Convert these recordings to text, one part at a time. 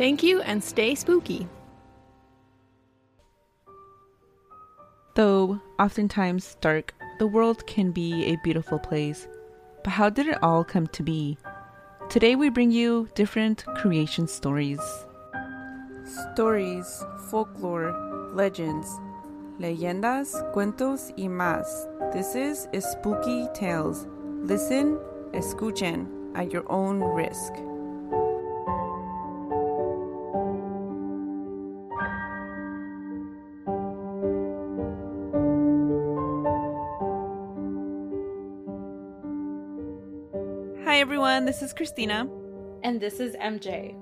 Thank you and stay spooky. Though oftentimes dark, the world can be a beautiful place. But how did it all come to be? Today we bring you different creation stories. Stories, folklore, legends, leyendas, cuentos y más. This is Spooky Tales. Listen, escuchen at your own risk. Everyone, this is Christina. And this is MJ.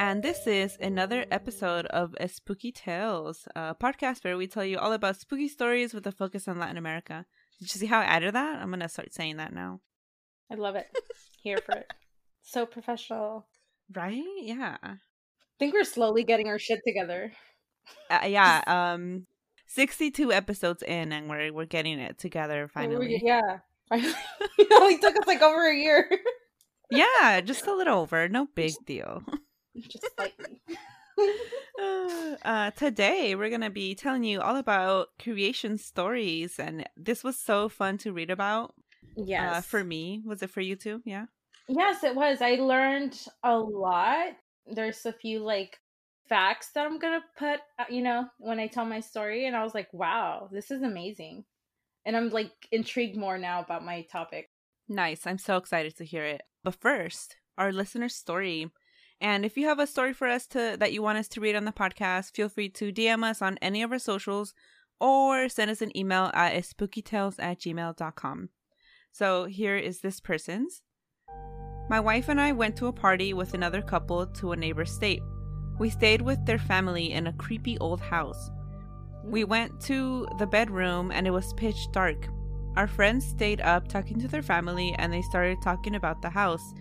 And this is another episode of A Spooky Tales, a podcast where we tell you all about spooky stories with a focus on Latin America. Did you see how I added that? I'm going to start saying that now. I love it. Here for it. So professional. Right? Yeah. I think we're slowly getting our shit together. Uh, yeah. Um 62 episodes in and we're we're getting it together finally. Yeah. it only took us like over a year. Yeah, just a little over. No big deal. Just slightly. Uh, uh, today we're gonna be telling you all about creation stories, and this was so fun to read about. Yes. Uh, for me, was it for you too? Yeah. Yes, it was. I learned a lot. There's a few like facts that I'm gonna put, uh, you know, when I tell my story, and I was like, wow, this is amazing. And I'm like intrigued more now about my topic. Nice. I'm so excited to hear it. But first, our listener story. And if you have a story for us to that you want us to read on the podcast, feel free to DM us on any of our socials or send us an email at spookytales at gmail.com. So here is this person's. My wife and I went to a party with another couple to a neighbor's state. We stayed with their family in a creepy old house. We went to the bedroom and it was pitch dark. Our friends stayed up talking to their family and they started talking about the house.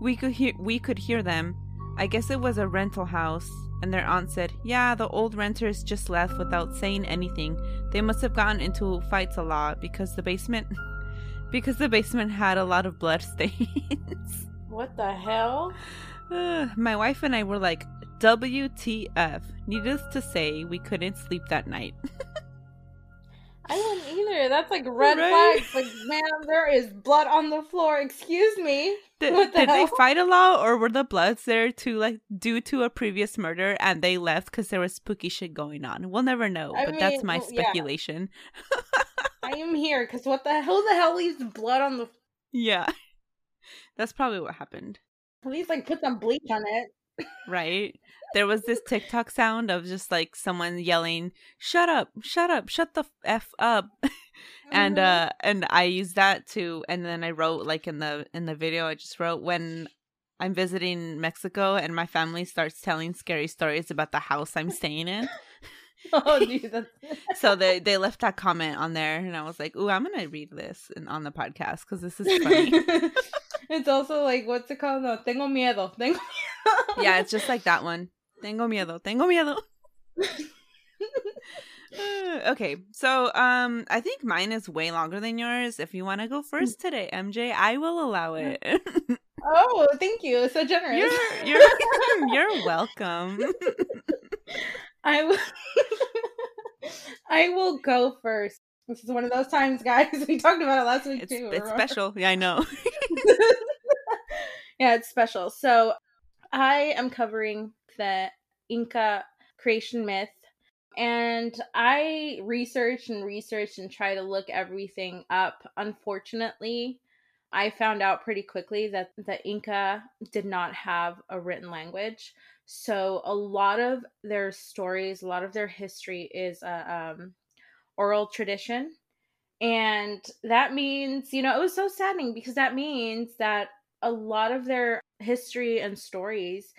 We could hear we could hear them. I guess it was a rental house and their aunt said, "Yeah, the old renters just left without saying anything. They must have gotten into fights a lot because the basement because the basement had a lot of blood stains." What the hell? Uh, my wife and I were like, WTF. Needless to say, we couldn't sleep that night. I didn't either. That's like red Right. flags. Like, man, there is blood on the floor. Excuse me. Did, What the did they fight a lot, or were the Bloods there to like due to a previous murder and they left because there was spooky shit going on? We'll never know, I but that's my well, yeah. speculation. I am here because what the hell? the hell leaves blood on the? Yeah, that's probably what happened, At least like put some bleach on it. Right? There was this TikTok sound of just like someone yelling, "Shut up! Shut up! Shut the f up!" and Mhm. uh and i used that to and then i wrote like in the in the video i just wrote when i'm visiting mexico and my family starts telling scary stories about the house i'm staying in oh, dude, so they they left that comment on there and i was like ooh i'm gonna read this in, on the podcast because this is funny it's also like what's it called? No, tengo miedo. Tengo miedo. yeah it's just like that one tengo miedo tengo miedo okay so um i think mine is way longer than yours if you want to go first today mj i will allow it oh, thank you. So generous. You're you're you're welcome. I will. I will go first. This is one of those times, guys. We talked about it last week It's too. it's special. Yeah, I know. yeah, it's special. So I am covering the Inca creation myth. And I researched and researched and try to look everything up. Unfortunately, I found out pretty quickly that the Inca did not have a written language. So a lot of their stories, a lot of their history is a um, oral tradition. And that means, you know, it was so saddening because that means that a lot of their history and stories,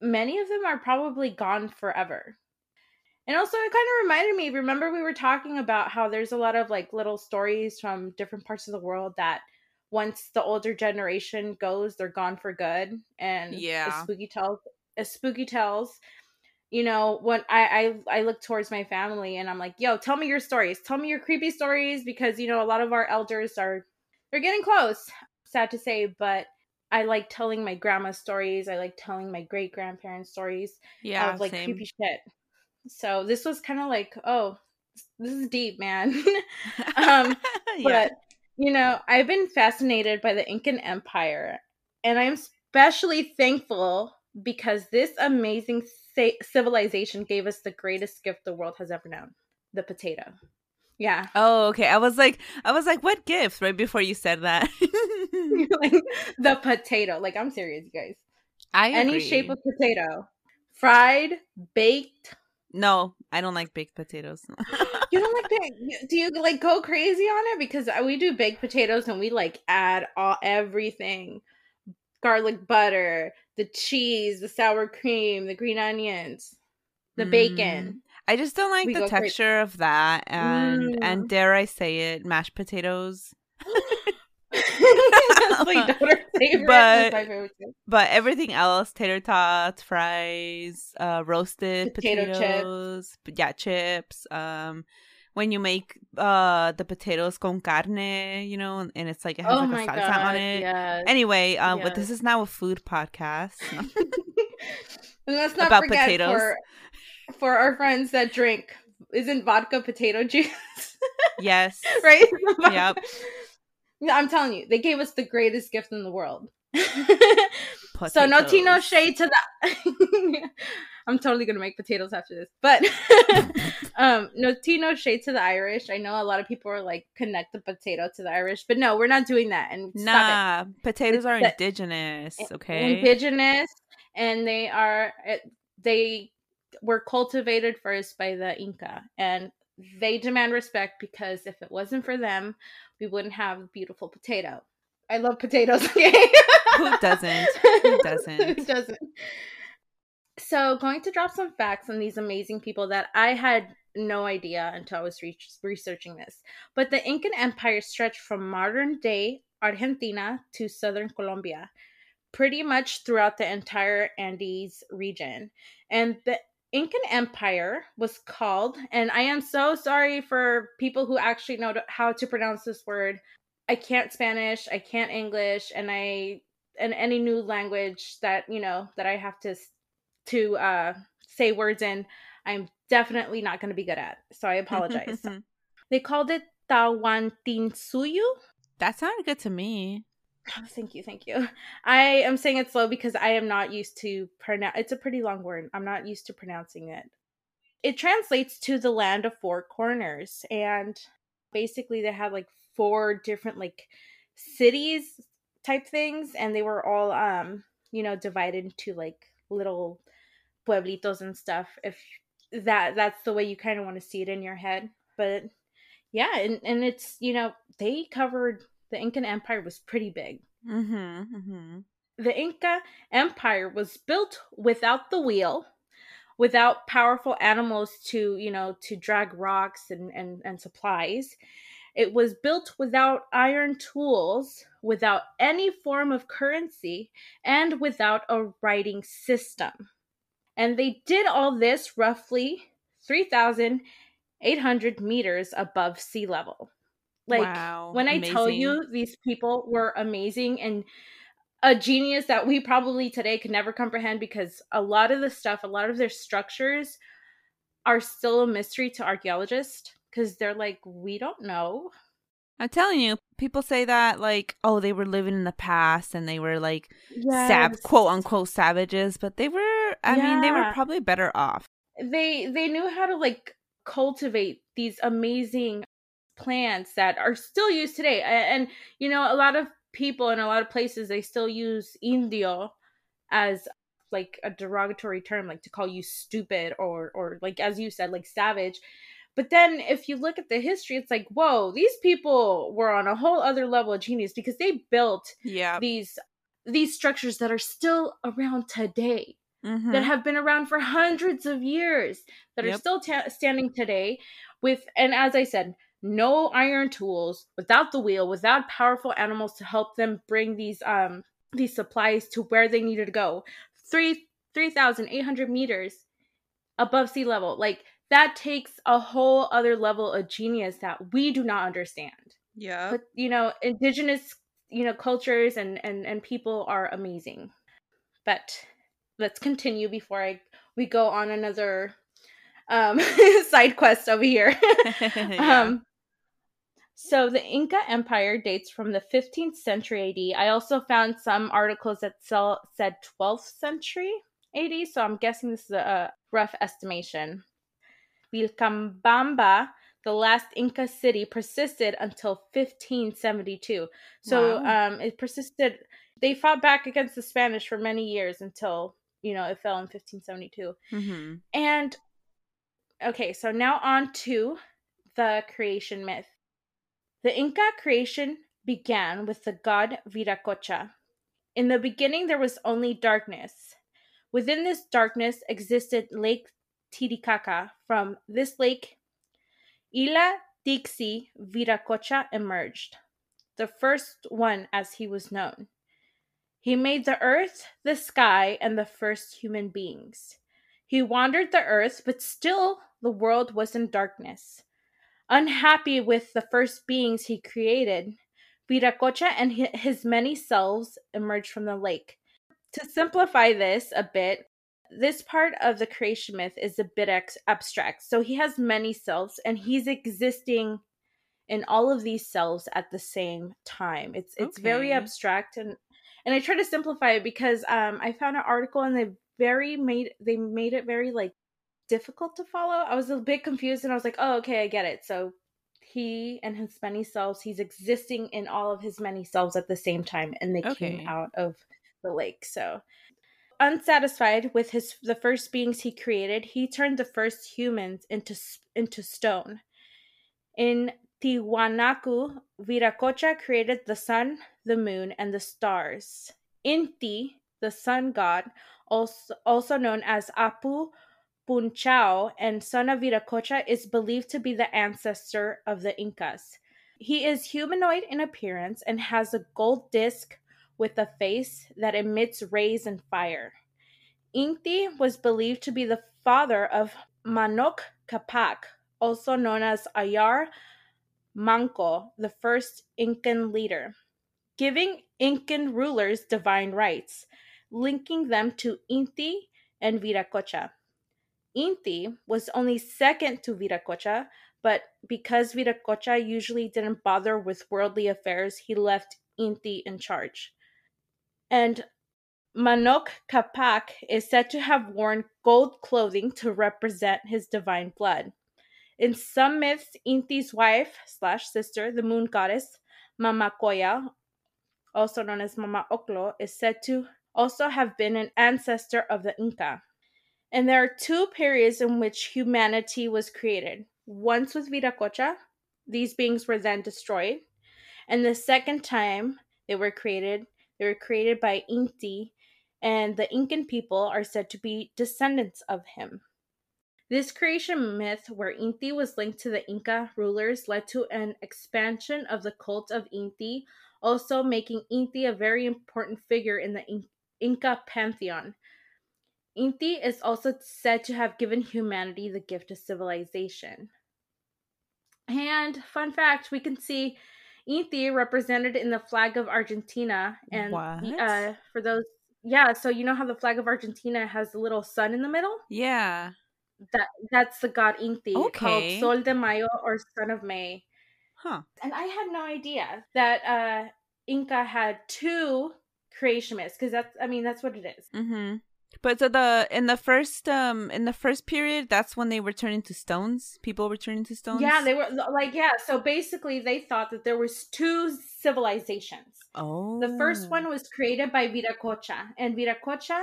many of them are probably gone forever. And also, it kind of reminded me remember, we were talking about how there's a lot of like little stories from different parts of the world that once the older generation goes, they're gone for good. And Yeah. spooky tells, as spooky tells, you know, when I, I I look towards my family and I'm like, yo, tell me your stories, tell me your creepy stories because you know a lot of our elders are they're getting close. Sad to say, but I like telling my grandma's stories. I like telling my great grandparents' stories Yeah. of like same. creepy shit. So this was kind of like, oh, this is deep, man. um, yeah. but you know, I've been fascinated by the Incan Empire, and I'm especially thankful because this amazing civilization gave us the greatest gift the world has ever known: the potato. Yeah, Oh, okay. I was like, I was like, what gift? Right before you said that. like the potato. Like I'm serious, you guys. I Any agree. shape of potato, fried, baked. No, I don't like baked potatoes. You don't like that? Do you like go crazy on it? Because we do baked potatoes and we like add all everything, garlic butter, the cheese, the sour cream, the green onions, the Mm. bacon. I just don't like We the texture of that, and Mm. and dare I say it, mashed potatoes. My daughter's favorite. But- That's my favorite too. But everything else, tater tots, fries, uh, roasted Potato chips. potatoes, p- yeah, chips. Um, when you make uh the potatoes con carne, you know, and, and it's like it has Oh like a salsa god! on it. Yes. Anyway, um, but this is now a food podcast. and let's not About forget potatoes. for for our friends that drink, isn't vodka potato juice? yes, right? Yep. I'm telling you, they gave us the greatest gift in the world. so no tea, no shade to that. I'm totally gonna make potatoes after this, but um, no tea, no shade to the Irish. I know a lot of people are like connect the potato to the Irish, but no, we're not doing that. And Nah, potatoes It's are the- indigenous. Okay. indigenous, and they are it, they were cultivated first by the Inca, and they demand respect because if it wasn't for them, we wouldn't have a beautiful potato. I love potatoes. Okay. Who doesn't? Who doesn't? Who doesn't? So, going to drop some facts on these amazing people that I had no idea until I was re- researching this. But the Incan Empire stretched from modern day Argentina to southern Colombia, pretty much throughout the entire Andes region. And the Incan Empire was called, and I am so sorry for people who actually know how to pronounce this word. I can't Spanish, I can't English, and I and any new language that you know that I have to to uh, say words in, I'm definitely not going to be good at. So I apologize. they called it Tawantinsuyu. that sounded good to me. Oh, thank you, thank you. I am saying it slow because I am not used to pronounce. It's a pretty long word. I'm not used to pronouncing it. It translates to the land of four corners, and basically they had like four different like cities type things, and they were all um you know divided into like little pueblitos and stuff. If that that's the way you kind of want to see it in your head, but yeah, and and it's you know they covered the Incan Empire was pretty big. Mm-hmm. mm-hmm. The Inca Empire was built without the wheel, without powerful animals to, you know, to drag rocks and, and, and supplies. It was built without iron tools, without any form of currency, and without a writing system. And they did all this roughly 3,800 meters above sea level. Like, Wow, when I tell you these people were amazing and a genius that we probably today could never comprehend because a lot of the stuff, a lot of their structures are still a mystery to archaeologists because they're like, we don't know. I'm telling you, people say that like, oh, they were living in the past and they were like sav- quote unquote savages, but they were. I mean, they were probably better off. They they knew how to like cultivate these amazing plants that are still used today. And, you know, a lot of people in a lot of places they still use indio as like a derogatory term like to call you stupid or or like as you said like savage but then if you look at the history it's like whoa these people were on a whole other level of genius because they built Yeah. these these structures that are still around today Mhm. that have been around for hundreds of years that are still ta- standing today with and as i said no iron tools without the wheel without powerful animals to help them bring these um these supplies to where they needed to go three 3800 meters above sea level like that takes a whole other level of genius that we do not understand. Yeah. but you know indigenous you know cultures and and and people are amazing. But let's continue before i we go on another um side quest over here. Yeah. um so the inca empire dates from the 15th century ad i also found some articles that sell, said 12th century ad so i'm guessing this is a, a rough estimation vilcabamba the last Inca city persisted until 1572. So Wow. um, it persisted. They fought back against the Spanish for many years until you know it fell in 1572. Mhm. And okay, so now on to the creation myth. The Inca creation began with the god Viracocha. In the beginning, there was only darkness. Within this darkness existed Lake Titicaca. From this lake, Ila Dixi Viracocha emerged, the first one as he was known. He made the earth, the sky, and the first human beings. He wandered the earth, but still the world was in darkness. Unhappy with the first beings he created, Viracocha and his many selves emerged from the lake. To simplify this a bit, this part of the creation myth is a bit ex- abstract. So he has many selves and he's existing in all of these selves at the same time. It's it's very abstract and and I try to simplify it because um I found an article and they very made they made it very like difficult to follow. I was a bit confused and I was like, "Oh, okay, I get it." So he and his many selves, he's existing in all of his many selves at the same time and they Okay. came out of the lake. So unsatisfied with his the first beings he created, he turned the first humans into into stone. In Tiwanaku, Viracocha created the sun, the moon, and the stars. Inti, the sun god, also, also known as Apu Punchao and son of Viracocha, is believed to be the ancestor of the Incas. He is humanoid in appearance and has a gold disc with a face that emits rays and fire. Inti was believed to be the father of Manco Capac, also known as Ayar Manco, the first Incan leader, giving Incan rulers divine rights, linking them to Inti and Viracocha. Inti was only second to Viracocha, but because Viracocha usually didn't bother with worldly affairs, he left Inti in charge. And Manco Capac is said to have worn gold clothing to represent his divine blood. In some myths, Inti's wife slash sister, the moon goddess Mamacoya, also known as Mama Ocllo, is said to also have been an ancestor of the Inca. And there are two periods in which humanity was created. Once with Viracocha, these beings were then destroyed. And the second time they were created, they were created by Inti, and the Incan people are said to be descendants of him. This creation myth, where Inti was linked to the Inca rulers, led to an expansion of the cult of Inti, also making Inti a very important figure in the In- Inca pantheon. Inti is also said to have given humanity the gift of civilization. And fun fact, we can see Inti represented in the flag of Argentina. And uh, for those, yeah, so you know how the flag of Argentina has the little sun in the middle? Yeah. That that's the god Inti Okay. called Sol de Mayo or Sun of May. Huh. And I had no idea that uh Inca had two creation myths because that's I mean that's what it is. Mhm. But so the in the first um in the first period, that's when they were turning to stones. People were turning to stones. Yeah, they were like yeah. So basically, they thought that there was two civilizations. Oh. The first one was created by Viracocha, and Viracocha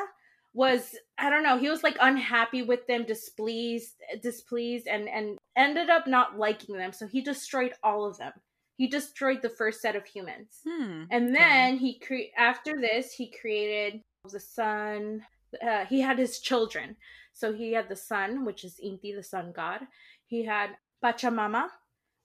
was I don't know, he was like unhappy with them, displeased, displeased and and ended up not liking them. So he destroyed all of them. He destroyed the first set of humans. Hmm. And then he cre- after this he created the sun. Uh, he had his children. So he had the sun, which is Inti, the sun god. He had Pachamama,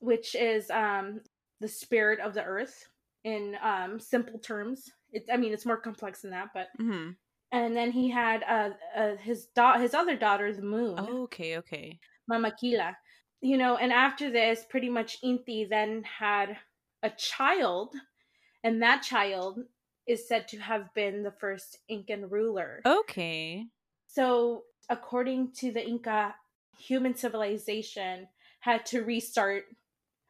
which is um the spirit of the earth in um simple terms. It, I mean, it's more complex than that, but hmm and then he had uh, uh his da- his other daughter, the moon, Oh, okay, okay. Mama Kila. You know, and after this, pretty much Inti then had a child, and that child is said to have been the first Incan ruler. Okay. So, according to the Inca, human civilization had to restart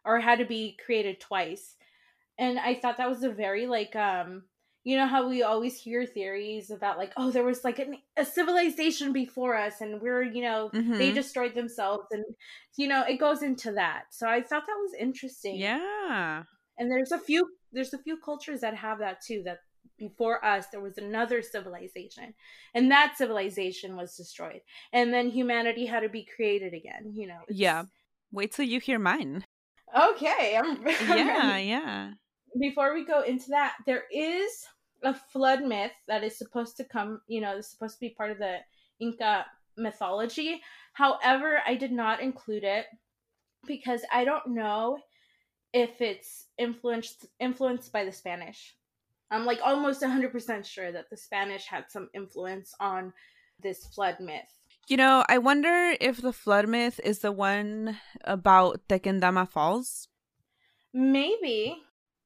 or had to be created twice. And I thought that was a very like um you know how we always hear theories about like oh there was like an, a civilization before us and we're you know they Mhm. destroyed themselves and you know it goes into that. So I thought that was interesting. Yeah. And there's a few there's a few cultures that have that too that before us there was another civilization and that civilization was destroyed and then humanity had to be created again you know it's- Yeah. Wait till you hear mine. okay i'm, I'm Yeah, yeah. before we go into that there is a flood myth that is supposed to come you know is supposed to be part of the inca mythology however i did not include it because i don't know if it's influenced influenced by the spanish i'm like almost 100% sure that the spanish had some influence on this flood myth You know, I wonder if the flood myth is the one about Tequendama Falls. maybe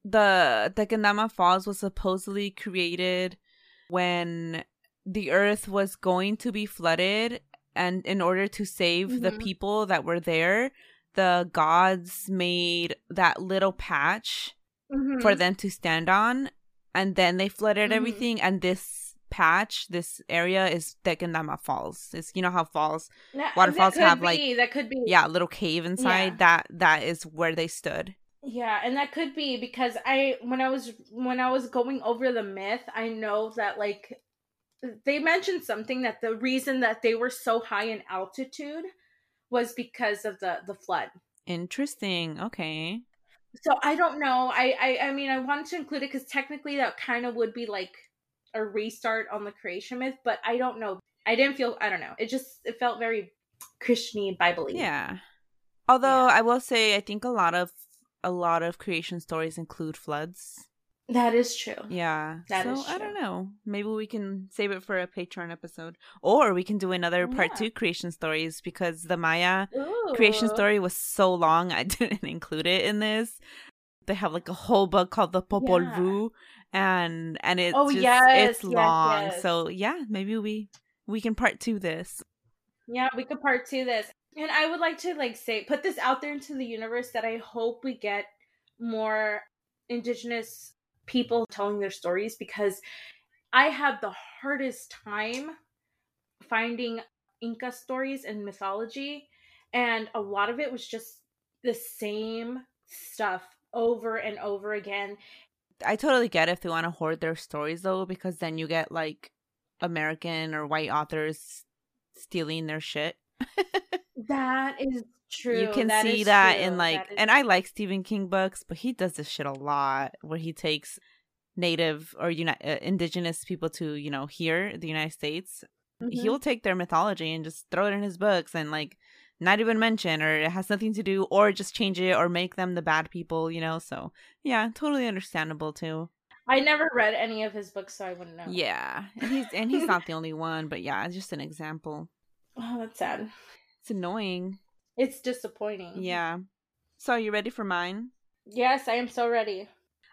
The Tequendama Falls was supposedly created when the earth was going to be flooded and in order to save the Mhm. people that were there, the gods made that little patch for Mhm. them to stand on and then they flooded Mhm. everything and this patch this area is Tequendama Falls. It's you know how falls That- waterfalls that have, be, like- that could be yeah, a little cave inside Yeah. that that is where they stood. Yeah, and that could be because I when I was when I was going over the myth, I know that like they mentioned something that the reason that they were so high in altitude was because of the the flood. Interesting. Okay. So I don't know. I I, I mean I wanted to include it because technically that kind of would be like a restart on the creation myth, but I don't know. I didn't feel I don't know. It just it felt very Christiany Bible Yeah. Although Yeah. I will say I think a lot of a lot of creation stories include floods. That is true. Yeah. That so I don't know. Maybe we can save it for a Patreon episode. Or we can do another part Yeah. two creation stories because the Maya creation story was so long I didn't include it in this. They have like a whole book called the Popol Yeah. Vuh and and it's Oh, just yes, it's yes, long. yes. So yeah, maybe we we can part two this. Yeah, we could part two this. And I would like to like say put this out there into the universe that I hope we get more indigenous people telling their stories because I had the hardest time finding Inca stories and mythology and a lot of it was just the same stuff over and over again. I totally get if they want to hoard their stories though, because then you get like American or white authors stealing their shit. That is true. you can That see that true. in like, That and I like Stephen King books, but he does this shit a lot where he takes native or uni- uh, indigenous people to you know here the United States. Mhm. He'll take their mythology and just throw it in his books and like not even mention or it has nothing to do or just change it or make them the bad people, you know. So yeah, totally understandable too. I never read any of his books, so I wouldn't know. Yeah, and he's and he's not the only one, but yeah, it's just an example. Oh, that's sad. It's annoying. It's disappointing. Yeah. So, are you ready for mine? Yes, I am so ready.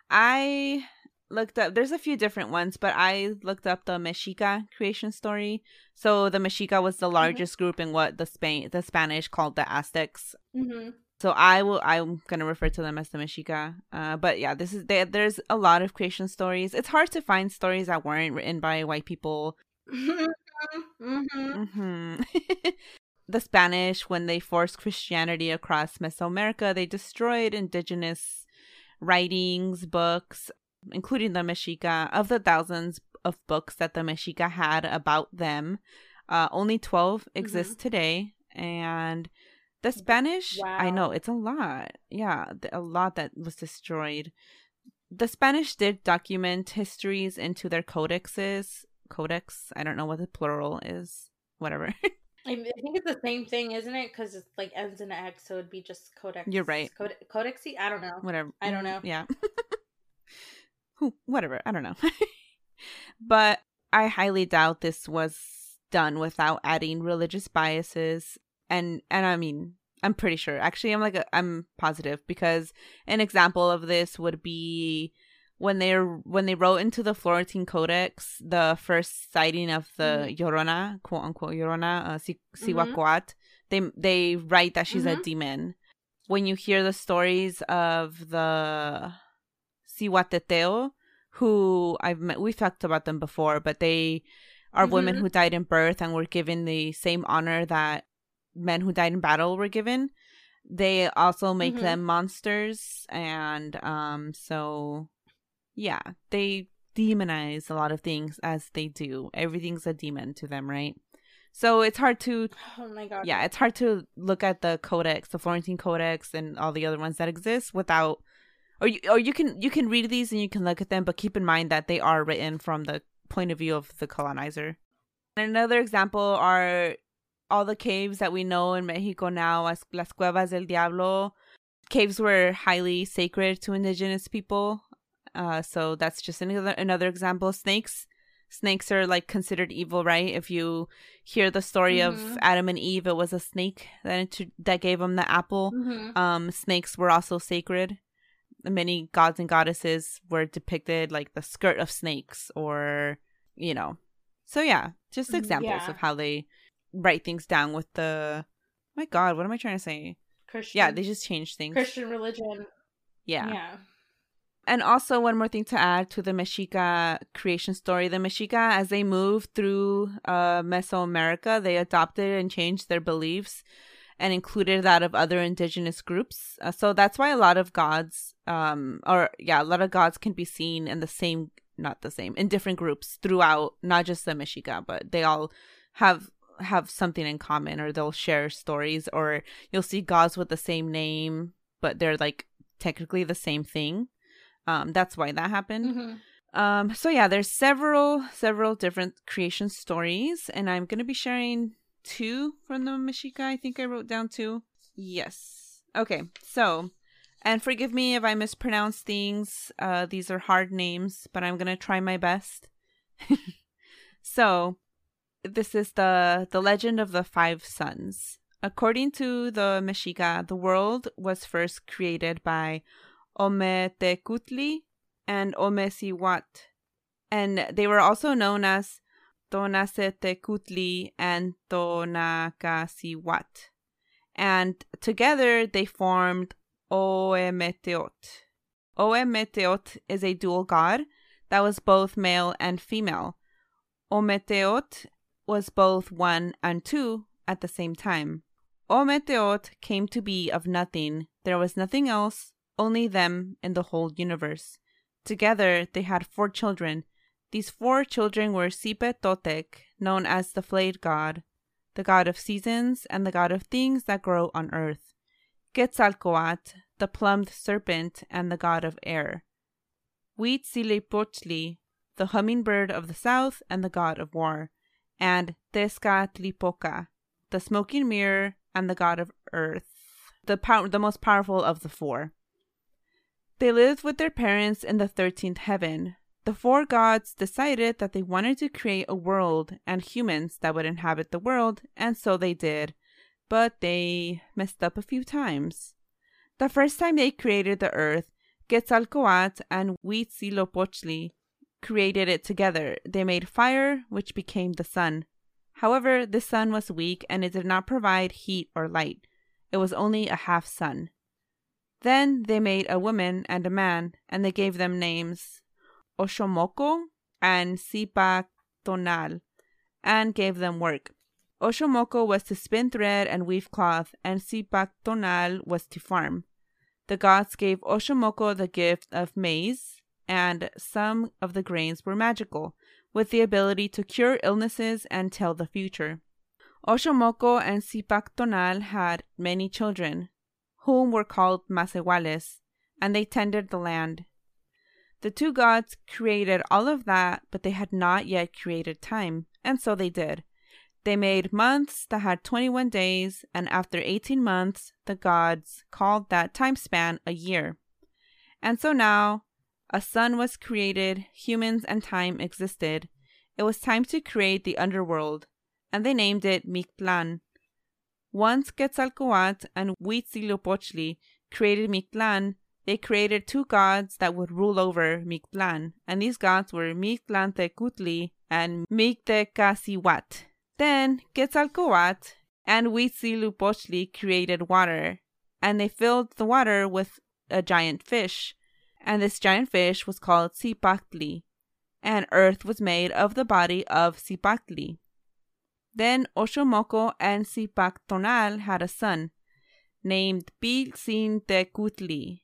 I looked up. There's a few different ones, but I looked up the Mexica creation story. So, the Mexica was the largest group in what the Spain the Spanish called the Aztecs. hmm So I will. I'm gonna refer to them as the Mexica. Uh, but yeah, this is there. There's a lot of creation stories. It's hard to find stories that weren't written by white people hmm hmm the Spanish, when they forced Christianity across Mesoamerica, they destroyed indigenous writings, books, including the Mexica. Of the thousands of books that the Mexica had about them. Uh, only 12 exist Mm-hmm. today. And the Spanish, I know it's a lot. Yeah, a lot that was destroyed. The Spanish did document histories into their codexes. Codex, I don't know what the plural is. Whatever. I think it's the same thing, isn't it? Because it's like ends in X, so it'd be just codex. You're right. Code- codexy? I don't know. whatever. I don't know. Yeah. Who, whatever. I don't know. but I highly doubt this was done without adding religious biases and and I mean I'm pretty sure. Actually, I'm like a, I'm positive because an example of this would be when they when they wrote into the Florentine Codex the first sighting of the Llorona, quote unquote Llorona, uh, Si- Sihuacuat. They they write that she's a Mhm. demon. When you hear the stories of the Cihuateteo, who I've met, we've talked about them before, but they are women Mhm. who died in birth and were given the same honor that men who died in battle were given. They also make Mhm. them monsters, and um, so yeah, they demonize a lot of things as they do. Everything's a demon to them, right? So it's hard to Oh my god. yeah, it's hard to look at the codex, the Florentine Codex, and all the other ones that exist without, or you, or you can you can read these and you can look at them, but keep in mind that they are written from the point of view of the colonizer. And another example are all the caves that we know in Mexico now as las cuevas del diablo. Caves were highly sacred to indigenous people, uh, so that's just another another example. Snakes, snakes are like considered evil, right? If you hear the story of Mhm. Adam and Eve, it was a snake that that gave them the apple. Mhm. Um, snakes were also sacred. Many gods and goddesses were depicted like the skirt of snakes, or you know. So yeah, just Mm, examples yeah. of how they write things down with the. My God, what am I trying to say? Christian. Yeah, they just change things. Christian religion. yeah. Yeah. And also, one more thing to add to the Mexica creation story the Mexica, as they moved through uh, Mesoamerica, they adopted and changed their beliefs and included that of other indigenous groups. Uh, so that's why a lot of gods, um, or yeah, a lot of gods can be seen in the same, not the same, in different groups throughout, not just the Mexica, but they all have have something in common or they'll share stories or you'll see gods with the same name but they're like technically the same thing um, that's why that happened. Mhm. Um, so yeah, there's several several different creation stories, and I'm gonna be sharing two from the Mexica. I think I wrote down two. Yes. Okay. So, and forgive me if I mispronounce things. Uh, these are hard names, but I'm gonna try my best. so, this is the the legend of the five sons. According to the Mexica, the world was first created by Ometecuhtli and Omesiwat, and they were also known as Tonacetecutli and Tonacasiwat. And together they formed Ometeot. Ometeot is a dual god that was both male and female. Ometeot was both one and two at the same time. Ometeot came to be of nothing. There was nothing else, only them in the whole universe. Together they had four children. These four children were Sipe Totec, known as the flayed god, the god of seasons, and the god of things that grow on earth. Quetzalcoatl, the plumed serpent, and the god of air. Huitzilopochtli, the hummingbird of the south and the god of war. And Tezcatlipoca, the smoking mirror and the god of earth, the, the most powerful of the four. They lived with their parents in the 13th heaven. The four gods decided that they wanted to create a world and humans that would inhabit the world, and so they did. But they messed up a few times. The first time they created the earth, Quetzalcoatl and Huitzilopochtli created it together. They made fire, which became the sun. However, the sun was weak and it did not provide heat or light. It was only a half sun. Then they made a woman and a man, and they gave them names Oxomoco and Sipa Tonal, and gave them work. Oxomoco was to spin thread and weave cloth, and Sipa Tonal was to farm. The gods gave Oxomoco the gift of maize, and some of the grains were magical, with the ability to cure illnesses and tell the future. Oxomoco and Zipac Tonal had many children, whom were called Masehuales, and they tended the land. The two gods created all of that, but they had not yet created time, and so they did. They made months that had 21 days, and after 18 months, the gods called that time span a year. And so now, a sun was created, humans and time existed. It was time to create the underworld, and they named it Mictlan. Once Quetzalcoatl and Huitzilopochtli created Mictlan, they created two gods that would rule over Mictlan, and these gods were Mictlantecuhtli and Mictecacihuat. Then Quetzalcoatl and Huitzilopochtli created water, and they filled the water with a giant fish, and this giant fish was called Cipactli, and earth was made of the body of Cipactli. Then Oxomoco and Zipac Tonal had a son, named Piltzintecuhtli.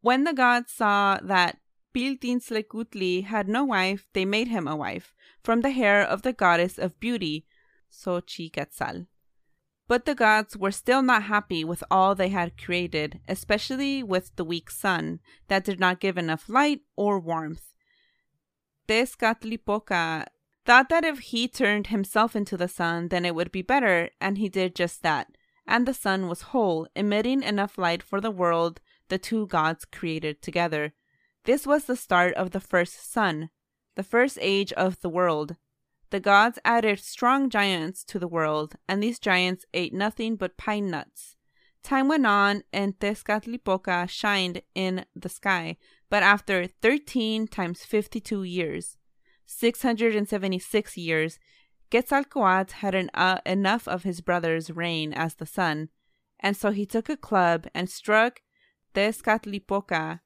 When the gods saw that Piltzintecuhtli had no wife, they made him a wife, from the hair of the goddess of beauty, Xochiquetzal. But the gods were still not happy with all they had created, especially with the weak sun that did not give enough light or warmth. Tezcatlipoca thought that if he turned himself into the sun, then it would be better, and he did just that. And the sun was whole, emitting enough light for the world the two gods created together. This was the start of the first sun, the first age of the world. The gods added strong giants to the world, and these giants ate nothing but pine nuts. Time went on, and Tezcatlipoca shined in the sky, but after 13 times 52 years, 676 years, Quetzalcoatl had an, uh, enough of his brother's reign as the sun, and so he took a club and struck Tezcatlipoca,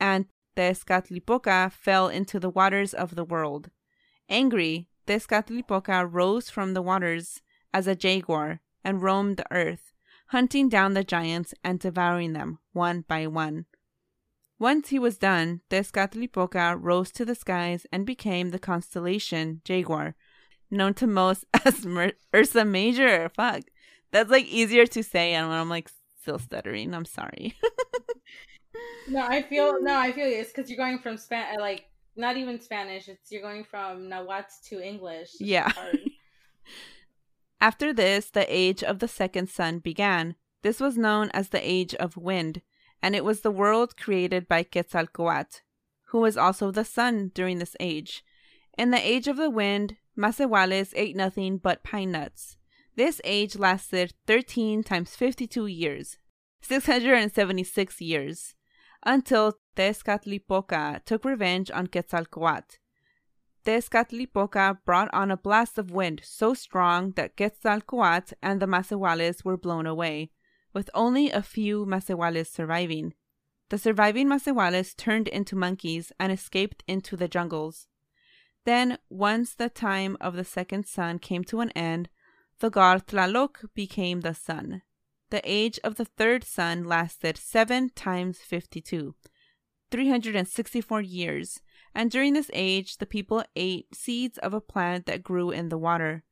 and Tezcatlipoca fell into the waters of the world. Angry, Tezcatlipoca rose from the waters as a jaguar and roamed the earth, hunting down the giants and devouring them one by one. Once he was done, Tezcatlipoca rose to the skies and became the constellation Jaguar, known to most as Mer- Ursa Major. Fuck. That's like easier to say, and I'm like still stuttering. I'm sorry. no, I feel no, I feel it's because you're going from span uh, like not even Spanish. It's you're going from Nahuatl to English. It's yeah. After this, the age of the second sun began. This was known as the age of wind, and it was the world created by Quetzalcoatl, who was also the sun during this age. In the age of the wind, Masehuales ate nothing but pine nuts. This age lasted 13 times 52 years, 676 years until Tezcatlipoca took revenge on Quetzalcoatl. Tezcatlipoca brought on a blast of wind so strong that Quetzalcoatl and the Masehuales were blown away, with only a few Masehuales surviving. The surviving Masehuales turned into monkeys and escaped into the jungles. Then, once the time of the second sun came to an end, the god Tlaloc became the sun. The age of the third sun lasted 7 times 52, 364 years, and during this age the people ate seeds of a plant that grew in the water.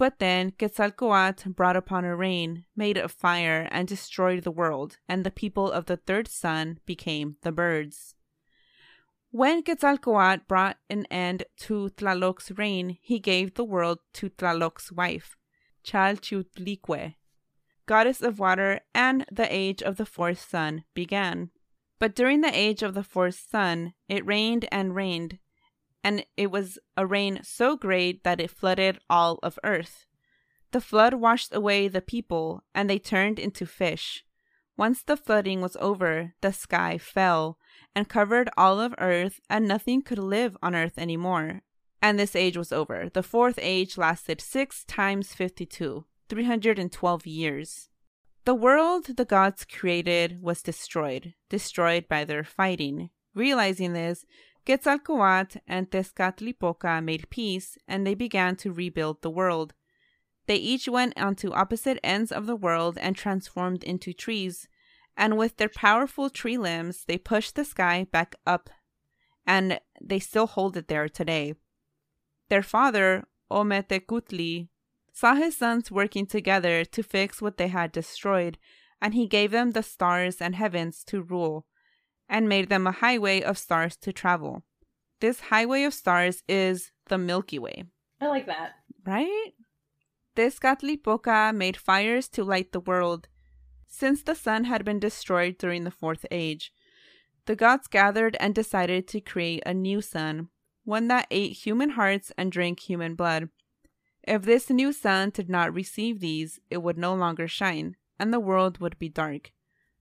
But then Quetzalcoatl brought upon a rain, made of fire, and destroyed the world, and the people of the third sun became the birds. When Quetzalcoatl brought an end to Tlaloc's reign, he gave the world to Tlaloc's wife, Chalchiuhtlicue, goddess of water, and the age of the fourth sun began. But during the age of the fourth sun, it rained and rained, and it was a rain so great that it flooded all of earth. The flood washed away the people, and they turned into fish. Once the flooding was over, the sky fell and covered all of earth, and nothing could live on earth any more. And this age was over. The fourth age lasted six times fifty two. 312 years. The world the gods created was destroyed, destroyed by their fighting. Realizing this, Quetzalcoatl and Tezcatlipoca made peace and they began to rebuild the world. They each went onto opposite ends of the world and transformed into trees, and with their powerful tree limbs, they pushed the sky back up, and they still hold it there today. Their father, Ometecuhtli, saw his sons working together to fix what they had destroyed, and he gave them the stars and heavens to rule, and made them a highway of stars to travel. This highway of stars is the Milky Way. I like that. Right? Tezcatlipoca made fires to light the world. Since the sun had been destroyed during the Fourth Age, the gods gathered and decided to create a new sun, one that ate human hearts and drank human blood. If this new sun did not receive these, it would no longer shine, and the world would be dark.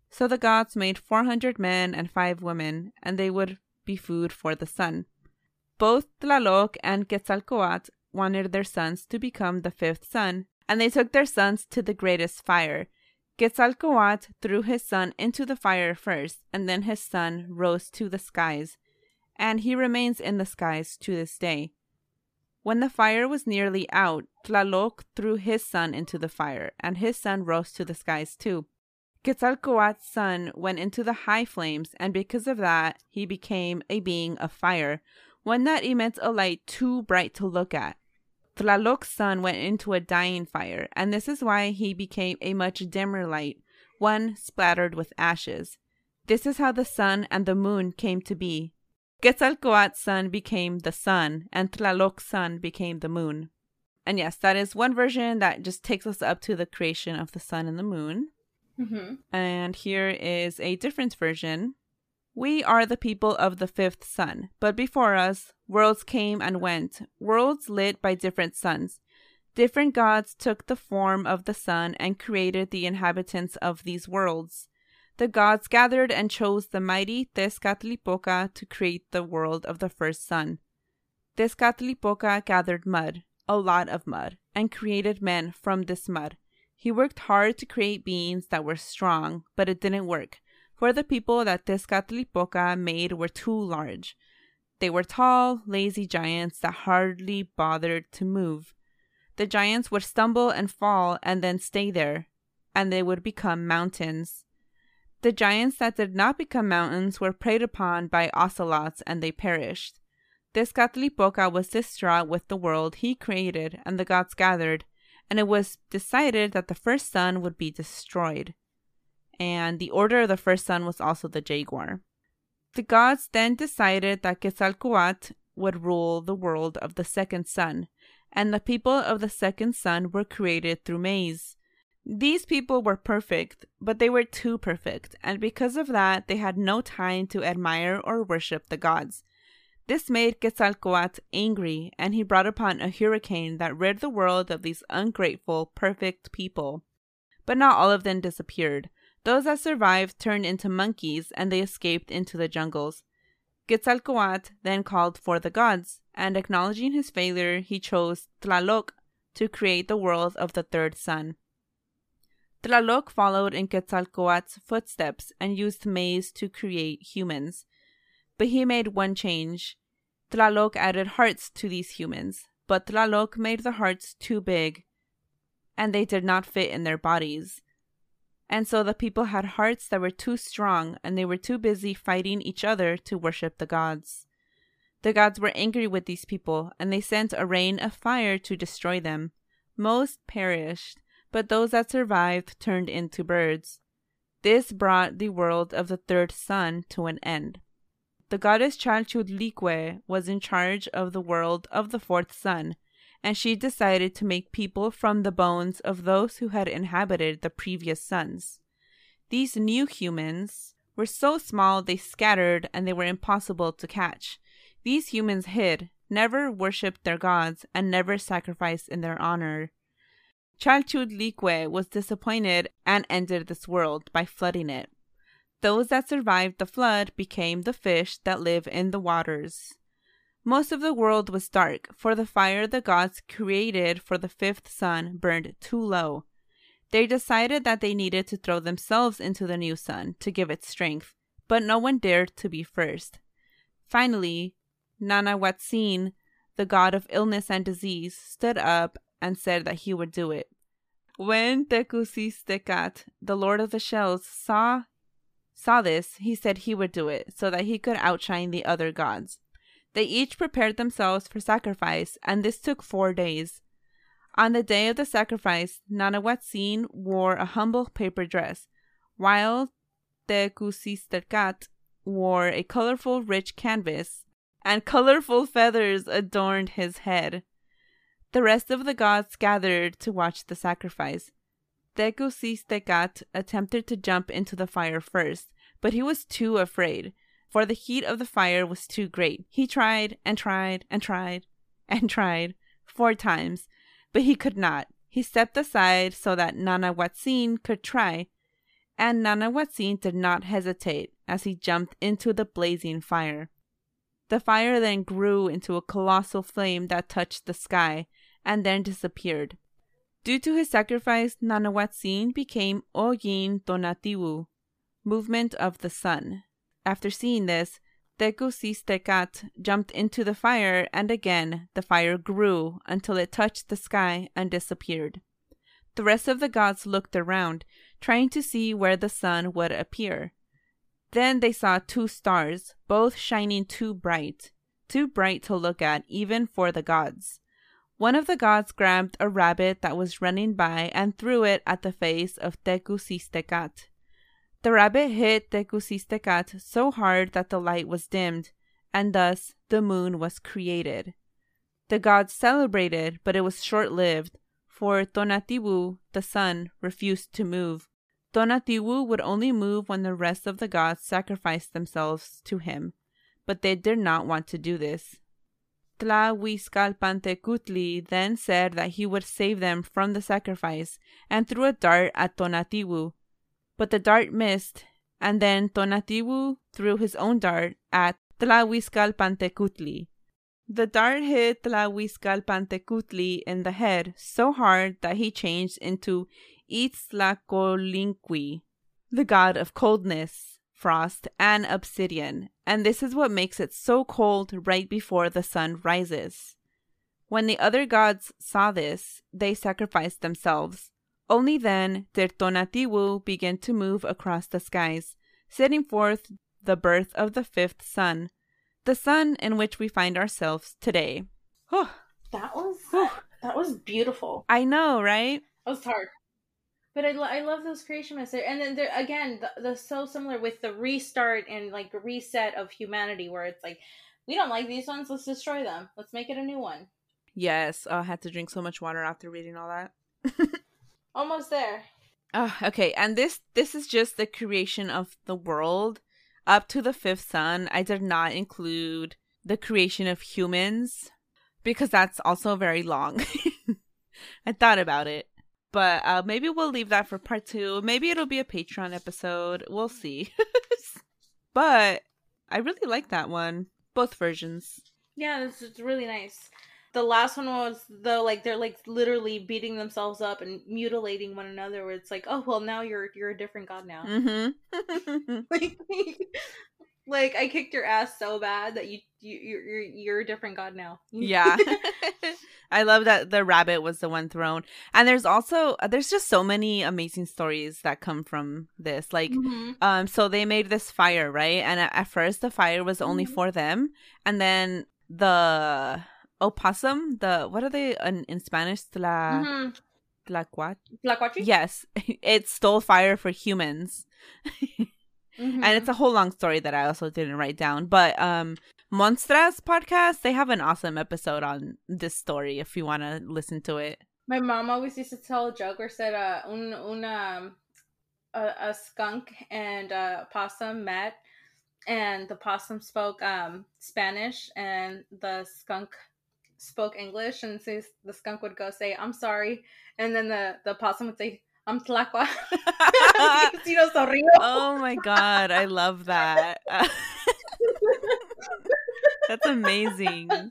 So the gods made 400 men and five women, and they would be food for the sun. Both Tlaloc and Quetzalcoatl wanted their sons to become the fifth sun, and they took their sons to the greatest fire. Quetzalcoatl threw his son into the fire first, and then his son rose to the skies, and he remains in the skies to this day. When the fire was nearly out, Tlaloc threw his son into the fire, and his son rose to the skies too. Quetzalcoatl's son went into the high flames, and because of that, he became a being of fire, one that emits a light too bright to look at. Tlaloc's son went into a dying fire, and this is why he became a much dimmer light, one splattered with ashes. This is how the sun and the moon came to be. Quetzalcoatl's son became the sun, and Tlaloc's son became the moon. And yes, that is one version that just takes us up to the creation of the sun and the moon. Mm-hmm. And here is a different version. We are the people of the fifth sun, but before us, worlds came and went, worlds lit by different suns. Different gods took the form of the sun and created the inhabitants of these worlds. The gods gathered and chose the mighty Tezcatlipoca to create the world of the first sun. Tezcatlipoca gathered mud, a lot of mud, and created men from this mud. He worked hard to create beings that were strong, but it didn't work, for the people that Tezcatlipoca made were too large. They were tall, lazy giants that hardly bothered to move. The giants would stumble and fall and then stay there, and they would become mountains. The giants that did not become mountains were preyed upon by ocelots and they perished. Tezcatlipoca was distraught with the world he created and the gods gathered, and it was decided that the first sun would be destroyed. And the order of the first sun was also the jaguar. The gods then decided that Quetzalcoatl would rule the world of the second sun, and the people of the second sun were created through maize. These people were perfect, but they were too perfect, and because of that, they had no time to admire or worship the gods. This made Quetzalcoatl angry, and he brought upon a hurricane that rid the world of these ungrateful, perfect people. But not all of them disappeared. Those that survived turned into monkeys, and they escaped into the jungles. Quetzalcoatl then called for the gods, and acknowledging his failure, he chose Tlaloc to create the world of the third sun. Tlaloc followed in Quetzalcoatl's footsteps and used maize to create humans. But he made one change. Tlaloc added hearts to these humans, but Tlaloc made the hearts too big, and they did not fit in their bodies. And so the people had hearts that were too strong, and they were too busy fighting each other to worship the gods. The gods were angry with these people, and they sent a rain of fire to destroy them. Most perished, but those that survived turned into birds. This brought the world of the third sun to an end. The goddess Chalchiuhtlicue was in charge of the world of the fourth sun, and she decided to make people from the bones of those who had inhabited the previous suns. These new humans were so small they scattered and they were impossible to catch. These humans hid, never worshipped their gods, and never sacrificed in their honor. Chalchiuhtlicue was disappointed and ended this world by flooding it. Those that survived the flood became the fish that live in the waters. Most of the world was dark, for the fire the gods created for the fifth sun burned too low. They decided that they needed to throw themselves into the new sun to give it strength, but no one dared to be first. Finally, Nanahuatzin, the god of illness and disease, stood up and said that he would do it. When Tecuciztecatl, the lord of the shells, saw saw this, he said he would do it so that he could outshine the other gods. They each prepared themselves for sacrifice, and this took four days. On the day of the sacrifice, Nanahuatzin wore a humble paper dress, while Tecuciztecatl wore a colorful, rich canvas, and colorful feathers adorned his head. The rest of the gods gathered to watch the sacrifice. Tecuciztecatl attempted to jump into the fire first, but he was too afraid, for the heat of the fire was too great. He tried and tried and tried and tried four times, but he could not. He stepped aside so that Nanahuatzin could try, and Nanahuatzin did not hesitate as he jumped into the blazing fire. The fire then grew into a colossal flame that touched the sky and then disappeared. Due to his sacrifice, Nanahuatzin became Ollin Tonatiuh, movement of the sun. After seeing this, Tecuciztecatl jumped into the fire, and again the fire grew until it touched the sky and disappeared. The rest of the gods looked around, trying to see where the sun would appear. Then they saw two stars, both shining too bright, too bright to look at even for the gods. One of the gods grabbed a rabbit that was running by and threw it at the face of Tecuciztecatl. The rabbit hit Tecuciztecatl so hard that the light was dimmed, and thus the moon was created. The gods celebrated, but it was short lived, for Tonatiuh, the sun, refused to move. Tonatiuh would only move when the rest of the gods sacrificed themselves to him, but they did not want to do this. Tlahuizcalpantecutli then said that he would save them from the sacrifice and threw a dart at Tonatiuh, but the dart missed, and then Tonatiuh threw his own dart at Tlahuizcalpantecutli. The dart hit Tlahuizcalpantecutli in the head so hard that he changed into Itztlacoliuhqui, the god of coldness, frost, and obsidian, and this is what makes it so cold right before the sun rises. When the other gods saw this, they sacrificed themselves. Only then did Tonatiuh begin to move across the skies, setting forth the birth of the fifth sun, the sun in which we find ourselves today. That was that was beautiful. I know, right? That was hard. But I, lo- I love those creation myths. there. And then there again, the, the so similar with the restart and like reset of humanity, where it's like, we don't like these ones, let's destroy them. Let's make it a new one. Yes, oh, I had to drink so much water after reading all that. Almost there. Oh, okay, and this this is just the creation of the world up to the fifth sun. I did not include the creation of humans because that's also very long. I thought about it, but uh, maybe we'll leave that for part two. Maybe it'll be a Patreon episode. We'll see. but I really like that one. Both versions. Yeah, this is really nice. The last one was the like they're like literally beating themselves up and mutilating one another. Where it's like, oh well, now you're you're a different god now. Mm-hmm. like, like I kicked your ass so bad that you you you're you're, a different god now. yeah. I love that the rabbit was the one thrown. And there's also there's just so many amazing stories that come from this. Like Mhm. um so they made this fire, right? And at, at first the fire was only Mhm. for them and then the opossum, the what are they in, in Spanish? Tla, Mhm. tlacuat? Tlacuache? Yes, it stole fire for humans. Mhm. and it's a whole long story that I also didn't write down. But um Monstras podcast, they have an awesome episode on this story if you want to listen to it. My mom always used to tell a joke or said uh, un, una, a, a skunk and a possum met, and the possum spoke um, Spanish, and the skunk spoke English, and so the skunk would go say, "I'm sorry," and then the the possum would say, "I'm tlacua." you know, sorrio. oh my god, I love that. That's amazing.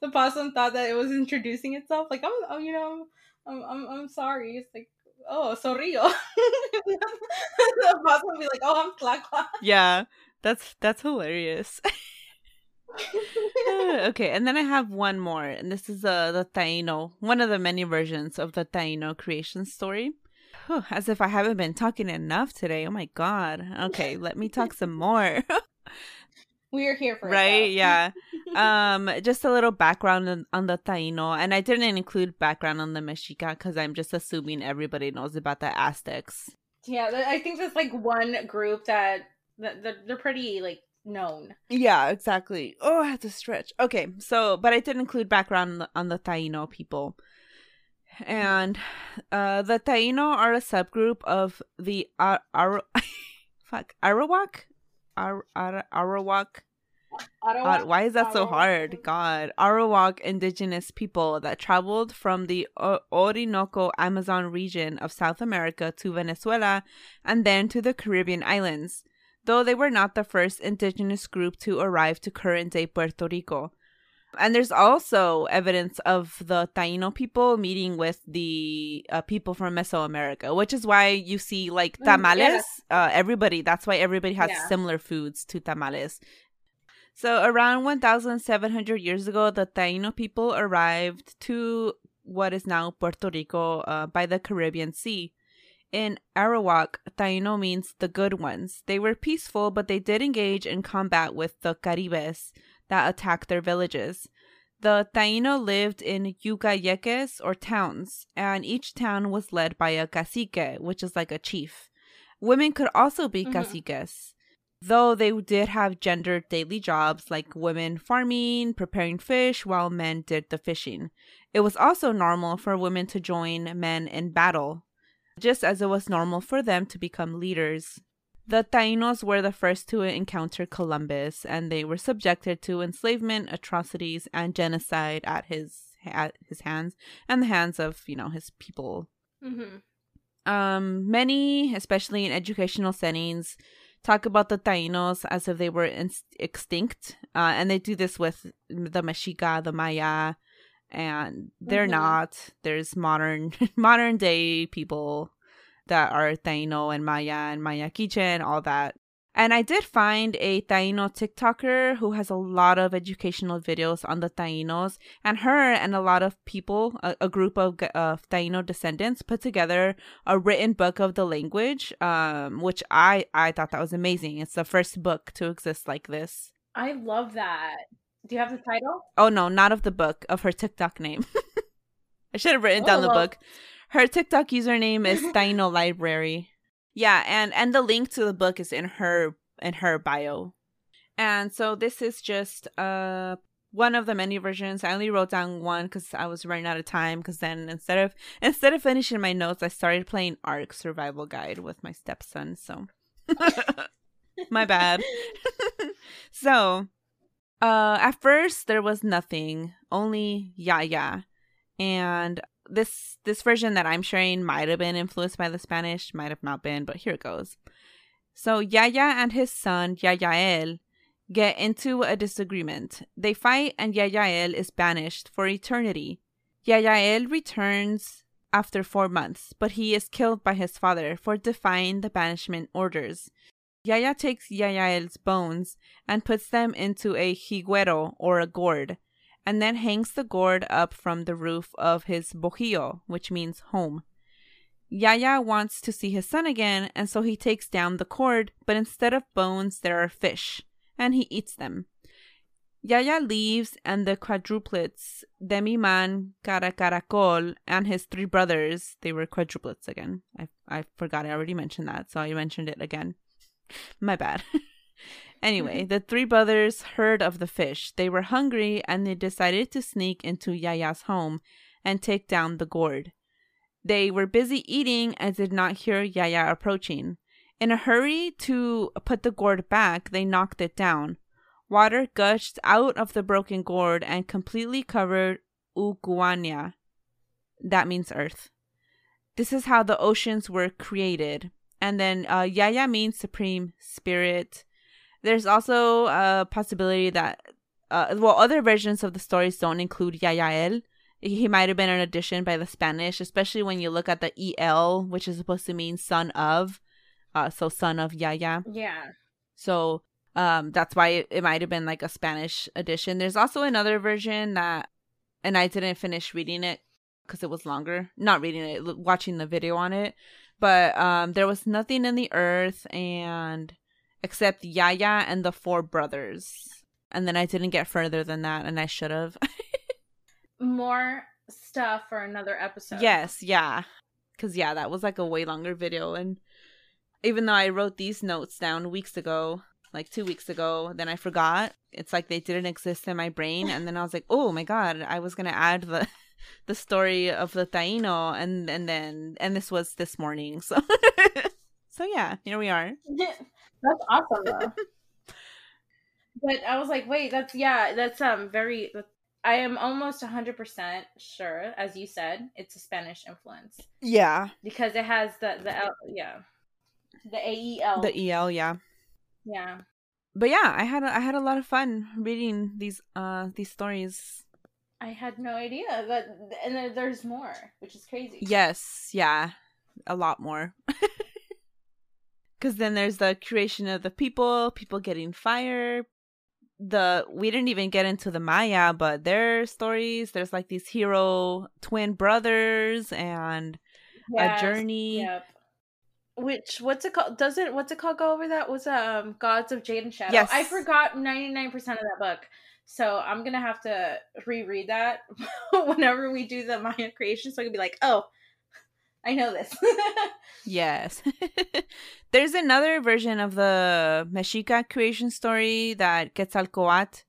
the possum thought that it was introducing itself, like, "Oh, oh you know, I'm, I'm, I'm sorry." It's like, "Oh, sorrio." the possum would be like, "Oh, I'm tlacua." Yeah, that's that's hilarious. okay, and then I have one more, and this is uh, the Taino, one of the many versions of the Taino creation story. Whew, as if I haven't been talking enough today. Oh my god. Okay, let me talk some more. We are here for right? Yeah. um, just a little background on, on the Taino, and I didn't include background on the Mexica because I'm just assuming everybody knows about the Aztecs. Yeah, I think there's like one group that, that they're pretty like known. Yeah, exactly. Oh, I had to stretch. Okay, so but I did include background on the, on the Taino people, and uh, the Taino are a subgroup of the Ar- Ar- fuck Arawak, Ar- Ar- Arawak. Ottawa. God, why is that so hard? God, Arawak indigenous people that traveled from the o- Orinoco Amazon region of South America to Venezuela and then to the Caribbean islands, though they were not the first indigenous group to arrive to current day Puerto Rico. And there's also evidence of the Taino people meeting with the uh, people from Mesoamerica, which is why you see like Mm, tamales. yeah. Uh, everybody, that's why everybody has Yeah. similar foods to tamales. So around 1,700 years ago, the Taino people arrived to what is now Puerto Rico uh, by the Caribbean Sea. In Arawak, Taino means the good ones. They were peaceful, but they did engage in combat with the Caribes that attacked their villages. The Taino lived in yucayeques or towns, and each town was led by a cacique, which is like a chief. Women could also be Mhm. caciques, though they did have gendered daily jobs like women farming, preparing fish, while men did the fishing. It was also normal for women to join men in battle, just as it was normal for them to become leaders. The Tainos were the first to encounter Columbus, and they were subjected to enslavement, atrocities, and genocide at his at his hands and the hands of you know his people. Mm-hmm. Um, many, especially in educational settings, talk about the Tainos as if they were in- extinct, uh, and they do this with the Mexica, the Maya, and they're Mhm. not. There's modern modern day people that are Taino and Maya and Maya Quiche and all that. And I did find a Taino TikToker who has a lot of educational videos on the Tainos, and her and a lot of people, a, a group of uh, Taino descendants, put together a written book of the language, um, which I I thought that was amazing. It's the first book to exist like this. I love that. Do you have the title? Oh no, not of the book, of her TikTok name. I should have written down Oh, the well- book. Her TikTok username is Taino Library. Yeah, and and the link to the book is in her in her bio. And so this is just uh one of the many versions. I only wrote down one because I was running out of time. Because then instead of instead of finishing my notes, I started playing Ark Survival Guide with my stepson. So my bad. so uh at first there was nothing, only Yaya. And this this version that I'm sharing might have been influenced by the Spanish, might have not been, but here it goes. So Yaya and his son Yayael get into a disagreement. They fight and Yayael is banished for eternity. Yayael returns after 4 months, but he is killed by his father for defying the banishment orders. Yaya takes Yayael's bones and puts them into a higuero or a gourd and then hangs the gourd up from the roof of his bohío, which means home. Yaya wants to see his son again, and so he takes down the cord, but instead of bones, there are fish, and he eats them. Yaya leaves, and the quadruplets, Deminán, Caracaracol, and his three brothers, they were quadruplets again. I, I forgot, I already mentioned that, so I mentioned it again. My bad. Anyway, mm-hmm. the three brothers heard of the fish. They were hungry and they decided to sneak into Yaya's home and take down the gourd. They were busy eating and did not hear Yaya approaching. In a hurry to put the gourd back, they knocked it down. Water gushed out of the broken gourd and completely covered Uguania. That means earth. This is how the oceans were created. And then uh, Yaya means supreme spirit. There's also a possibility that, uh, well, other versions of the stories don't include Yayael. He might have been an addition by the Spanish, especially when you look at the EL, which is supposed to mean son of, uh, so son of Yaya. Yeah. So um, that's why it, it might have been like a Spanish edition. There's also another version that, and I didn't finish reading it because it was longer. Not reading it, watching the video on it. But um, there was nothing in the earth, and except Yaya and the four brothers. And then I didn't get further than that, and I should have. More stuff for another episode. yes, yeah. Because, yeah, that was like a way longer video. And even though I wrote these notes down weeks ago, like two weeks ago, then I forgot. It's like they didn't exist in my brain. And then I was like, oh my God, I was going to add the. The story of the Taino and and then and this was this morning so so yeah here we are that's awesome though. but I was like, wait, that's yeah, that's um very. I am almost hundred percent sure, as you said, it's a Spanish influence yeah because it has the the L, yeah, the A E L. the el yeah yeah. but yeah i had a, i had a lot of fun reading these uh these stories I had no idea that, and there's more, which is crazy. yes yeah a lot more because then there's the creation of the people people getting fire the we didn't even get into the maya but their stories there's like these hero twin brothers and Yes, a journey Yep. Which what's it called? Does it what's it called? Go over that was um Gods of Jade and Shadow. Yes. I forgot ninety nine percent of that book, so I'm gonna have to reread that whenever we do the Maya creation, so I can be like, oh, I know this. Yes. There's another version of the Mexica creation story that Quetzalcoatl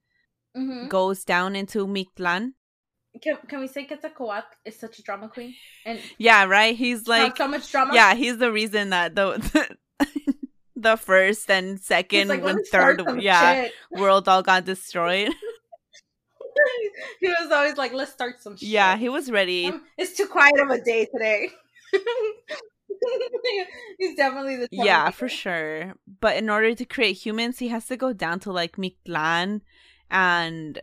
hmm goes down into Mictlan. Can can we say Quetzalcoatl is such a drama queen and Yeah, right? He's like like so much drama? Yeah, he's the reason that the the, the first and second like, and third yeah, shit." world all got destroyed. he was always like, let's start some shit. yeah, he was ready. Um, it's too quiet of a day today. He's definitely the Yeah, for sure. But in order to create humans, he has to go down to like Mictlan and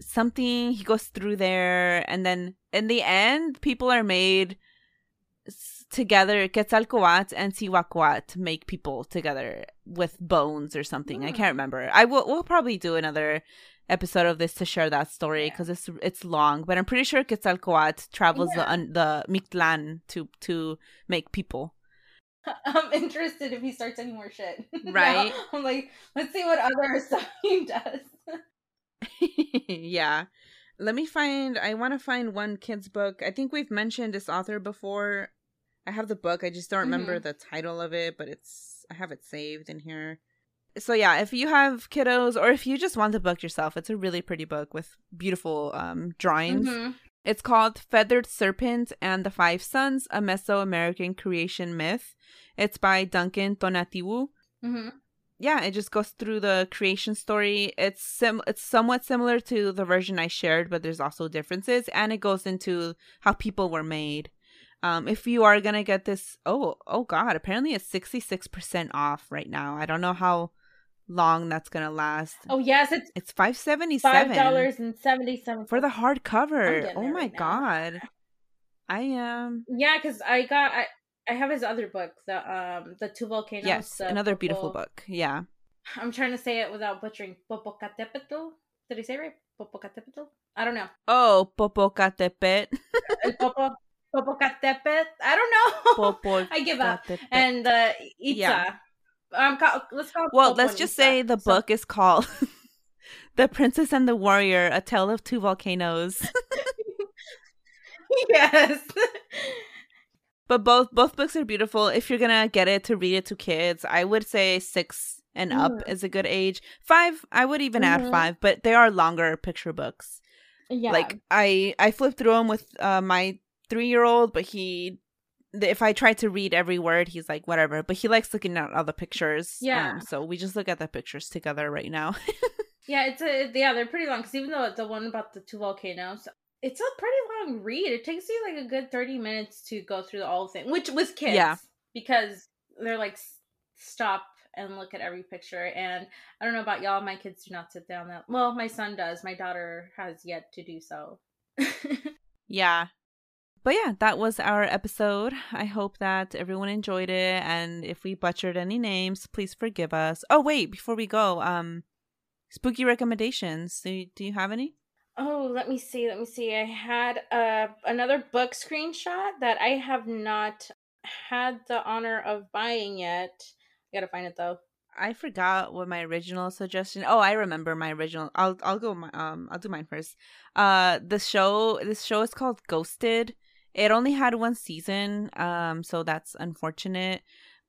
something he goes through there and then in the end people are made together Quetzalcoatl and Cihuacoatl make people together with bones or something. I Hmm. can't remember. I will we'll probably do another episode of this to share that story Yeah. because it's it's long, but I'm pretty sure Quetzalcoatl travels the Yeah. un- the Mictlan to to make people. I'm interested if he starts any more shit. Right. I'm like, let's see what other stuff he does. yeah. Let me find I want to find one kid's book. I think we've mentioned this author before. I have the book. I just don't remember the title of it, but it's I have it saved in here. So yeah, if you have kiddos or if you just want the book yourself, it's a really pretty book with beautiful um drawings. Mhm. It's called Feathered Serpent and the Five Suns: A Mesoamerican Creation Myth. It's by Duncan Tonatiuh Mhm. yeah, it just goes through the creation story. It's sim it's somewhat similar to the version I shared, but there's also differences, and it goes into how people were made. Um, if you are gonna get this, oh oh god, apparently it's sixty six percent off right now. I don't know how long that's gonna last. Oh yes, it's It's five seventy seven dollars and seventy seven for the hardcover. Oh my right god, I am Yeah, because I got I, I have his other book, the um the two volcanoes. yes, the another beautiful book. Yeah, I'm trying to say it without butchering. Popocatépetl. Did I say it right? Popocatépetl. I don't know. oh Popocatépetl. El Popo Popocatépetl. I don't know. I give up. And uh, Itza. Yeah. Um, let's call. Well, let's just Itza. say the So- book is called The Princess and the Warrior, A Tale of Two Volcanoes. yes. but both both books are beautiful. If you're gonna get it to read it to kids, I would say six and up Mhm. is a good age. Five, I would even add Mhm. five, but they are longer picture books. yeah. Like I I flipped through them with uh, my three year old, but he if I try to read every word, he's like whatever. But he likes looking at all the pictures. Yeah. Um, so we just look at the pictures together right now. yeah, it's a yeah, they're pretty long because even though it's the one about the two volcanoes, it's a pretty long read. It takes you like a good thirty minutes to go through the whole thing, which with kids, Yeah. because they're like stop and look at every picture. And I don't know about y'all, my kids do not sit down that. Well, my son does. My daughter has yet to do so. Yeah. But yeah, that was our episode. I hope that everyone enjoyed it and if we butchered any names, please forgive us. Oh wait, before we go, um spooky recommendations. Do you, do you have any? Oh, let me see. Let me see. I had uh, another book screenshot that I have not had the honor of buying yet. I gotta find it though. I forgot what my original suggestion. Oh, I remember my original. I'll I'll go. My, um, I'll do mine first. Uh, the show. This show is called Ghosted. It only had one season. Um, so that's unfortunate.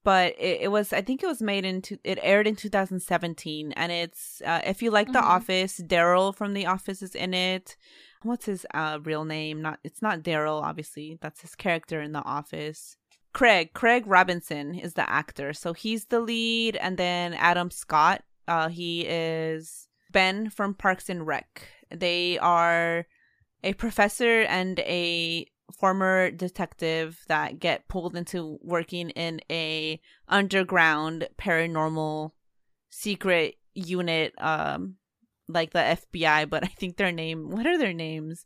But it, it was. I think it was made into. It aired in 2017, and it's. Uh, if you like Mhm. The Office, Darryl from The Office is in it. What's his uh real name? Not. It's not Darryl. Obviously, that's his character in The Office. Craig Craig Robinson is the actor, so he's the lead, and then Adam Scott, uh, he is Ben from Parks and Rec. They are a professor and a former detective that get pulled into working in a underground paranormal secret unit, um, like the FBI, but I think their name. What are their names?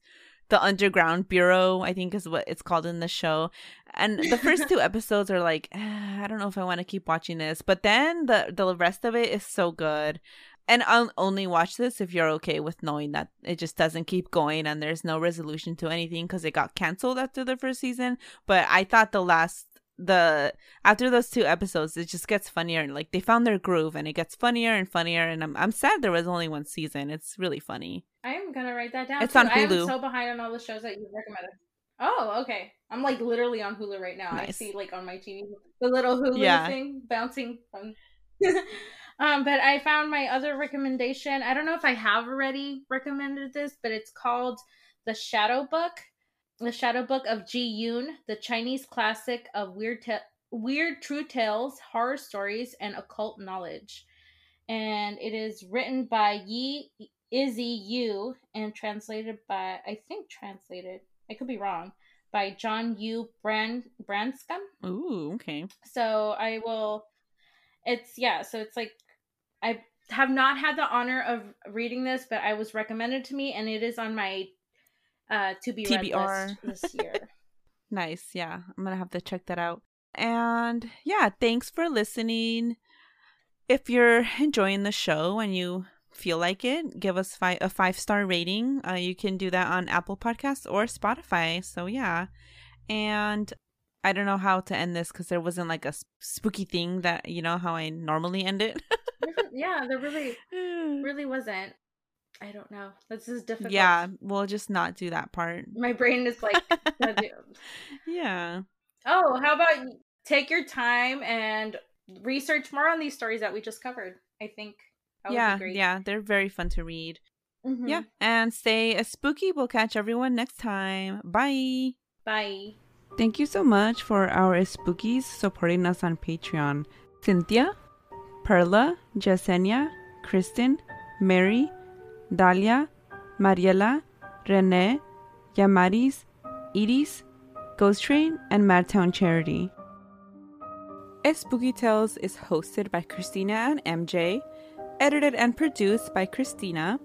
The Underground Bureau, I think, is what it's called in the show and the first two episodes are like "Ah, i don't know if i want to keep watching this but then the the rest of it is so good and i'll only watch this if you're okay with knowing that it just doesn't keep going and there's no resolution to anything because it got canceled after the first season but i thought the last the after those two episodes it just gets funnier and like they found their groove and it gets funnier and funnier and i'm, I'm sad there was only one season it's really funny I'm gonna write that down. It's too. on I am so behind on all the shows that you recommended. Oh, okay. I'm like literally on Hulu right now. I see like on my TV the little Hulu Yeah. thing bouncing. From... um, but I found my other recommendation. I don't know if I have already recommended this, but it's called The Shadow Book. The Shadow Book of Ji Yun, the Chinese classic of weird, ta- weird true tales, horror stories, and occult knowledge. And it is written by Yi Izzy Yu and translated by I think translated I could be wrong by John Yu Brand Branscum. ooh okay So I will it's yeah, so it's like I have not had the honor of reading this, but I was recommended to me and it is on my uh to be read TBR. list this year. Nice. Yeah. I'm going to have to check that out. And yeah, thanks for listening. If you're enjoying the show and you feel like it, give us fi- a five star rating. Uh, you can do that on Apple Podcasts or Spotify. So yeah. And I don't know how to end this because there wasn't like a spooky thing that, you know, how I normally end it. yeah, there really really wasn't. I don't know. This is difficult. yeah, we'll just not do that part. My brain is like yeah. Oh, how about take your time and research more on these stories that we just covered? I think that would yeah. be great. Yeah. They're very fun to read. Mhm. Yeah. And stay as spooky. We'll catch everyone next time. Bye. Bye. Thank you so much for our spookies supporting us on Patreon. Cynthia, Perla, Jasenia, Kristen, Mary, Dalia, Mariela, Renee, Yamaris, Iris, Ghost Train, and Madtown Charity. Spooky Tales is hosted by Christina and MJ, edited and produced by Christina.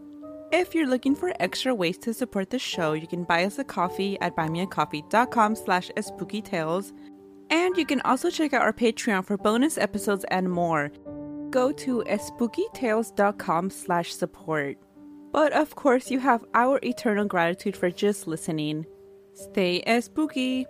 If you're looking for extra ways to support the show, you can buy us a coffee at buymeacoffee.com slash spookytales. And you can also check out our Patreon for bonus episodes and more. Go to spookytales.com slash support. But of course, you have our eternal gratitude for just listening. Stay spooky!